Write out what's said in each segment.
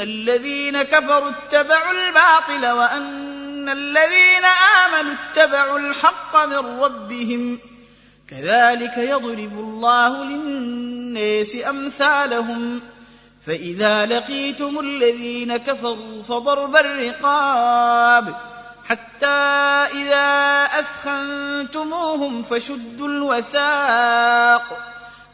الذين كفروا اتبعوا الباطل وأن الذين آمنوا اتبعوا الحق من ربهم. كذلك يضرب الله للناس أمثالهم. فإذا لقيتم الذين كفروا فضرب الرقاب. حتى إذا أثخنتموهم فشدوا الوثاق.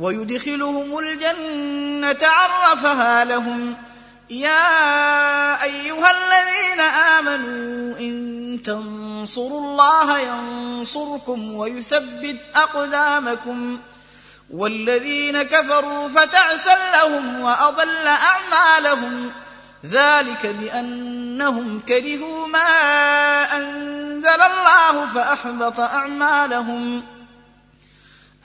ويدخلهم الجنة عرفها لهم. يا أيها الذين آمنوا إن تنصروا الله ينصركم ويثبت أقدامكم. والذين كفروا فتعسا لهم وأضل أعمالهم. ذلك بأنهم كرهوا ما أنزل الله فأحبط أعمالهم.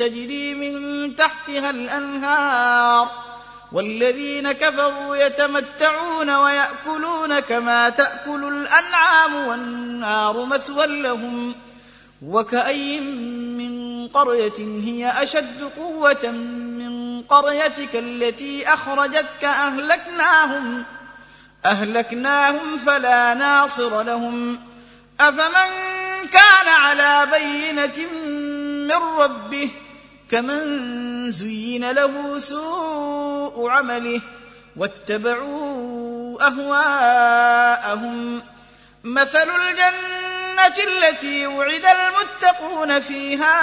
تجري من تحتها الأنهار والذين كفروا يتمتعون ويأكلون كما تأكل الأنعام والنار مثوى لهم وكأي من قرية هي أشد قوة من قريتك التي أخرجتك أهلكناهم أهلكناهم فلا ناصر لهم أفمن كان على بينة من ربه كمن زين له سوء عمله واتبعوا أهواءهم. مثل الجنة التي وعد المتقون فيها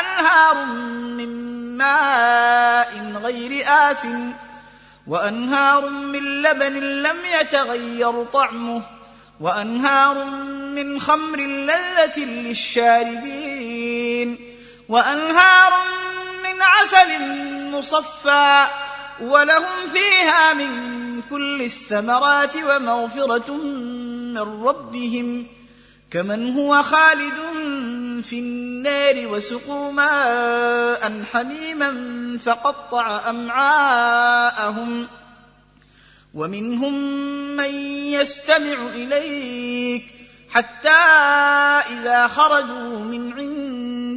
أنهار من ماء غير آسٍ وأنهار من لبن لم يتغير طعمه وأنهار من خمر لذة للشاربين. وانهار من عسل مصفى ولهم فيها من كل الثمرات ومغفرة من ربهم كمن هو خالد في النار وسقوا ماء حميما فقطع أمعاءهم ومنهم من يستمع إليك حتى إذا خرجوا من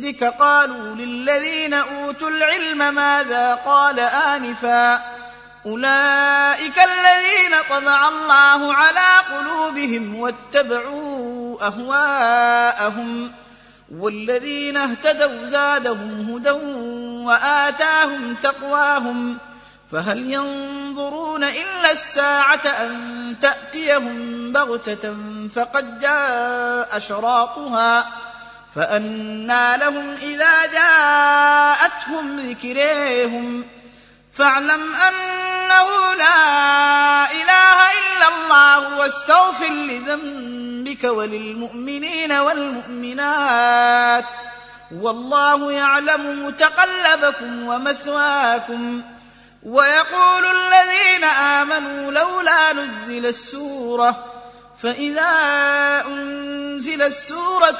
عندك قالوا للذين أوتوا العلم ماذا قال آنفا أولئك الذين طبع الله على قلوبهم واتبعوا أهواءهم والذين اهتدوا زادهم هدى وآتاهم تقواهم فهل ينظرون إلا الساعة أن تأتيهم بغتة فقد جاء اشراطها فانى لهم إذا جاءتهم ذكريهم فاعلم أنه لا إله إلا الله واستغفر لذنبك وللمؤمنين والمؤمنات والله يعلم متقلبكم ومثواكم ويقول الذين آمنوا لولا نزل السورة فإذا أنزلت سوره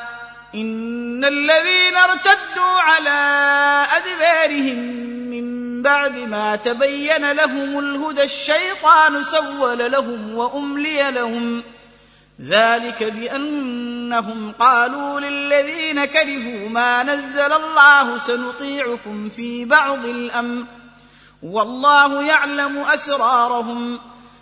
إن الذين ارتدوا على أدبارهم من بعد ما تبين لهم الهدى الشيطان سول لهم وأملي لهم. ذلك بأنهم قالوا للذين كرهوا ما نزل الله سنطيعكم في بعض الأمر. والله يعلم أسرارهم.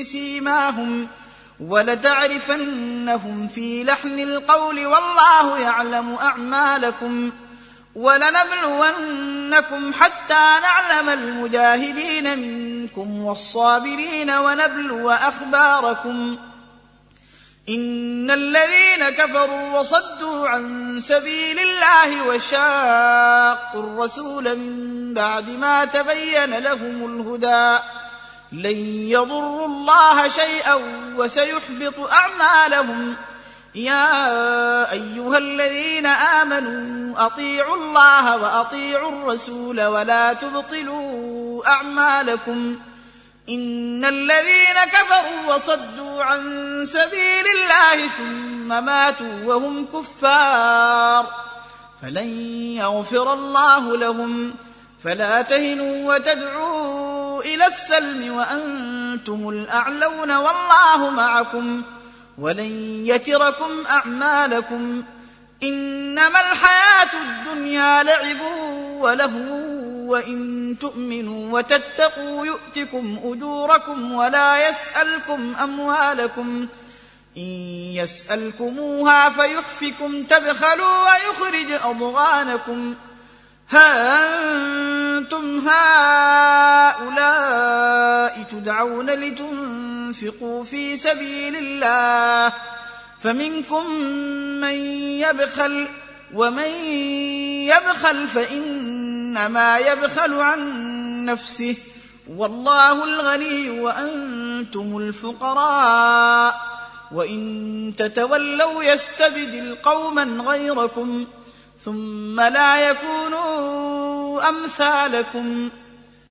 بسيماهم ولتعرفنهم في لحن القول والله يعلم أعمالكم ولنبلونكم حتى نعلم المجاهدين منكم والصابرين ونبلو أخباركم إن الذين كفروا وصدوا عن سبيل الله وشاقوا الرسول من بعد ما تبين لهم الهدى لن يضروا الله شيئا وسيحبط أعمالهم. يا أيها الذين آمنوا أطيعوا الله وأطيعوا الرسول ولا تبطلوا أعمالكم. إن الذين كفروا وصدوا عن سبيل الله ثم ماتوا وهم كفار. فلن يغفر الله لهم. فلا تهنوا وتدعوا إلى السلم وأنتم الأعلون والله معكم ولن يتركم أعمالكم إنما الحياة الدنيا لعب ولهو وإن تؤمنوا وتتقوا يؤتكم أجوركم ولا يسألكم أموالكم إن يسألكموها فيحفكم تبخلوا ويخرج أضغانكم ها أنتم هؤلاء تدعون لتنفقوا في سبيل الله. فمنكم من يبخل ومن يبخل فإنما يبخل عن نفسه. والله الغني وأنتم الفقراء. وإن تتولوا يستبدل قوما غيركم ثم لا يكونوا أمثالكم.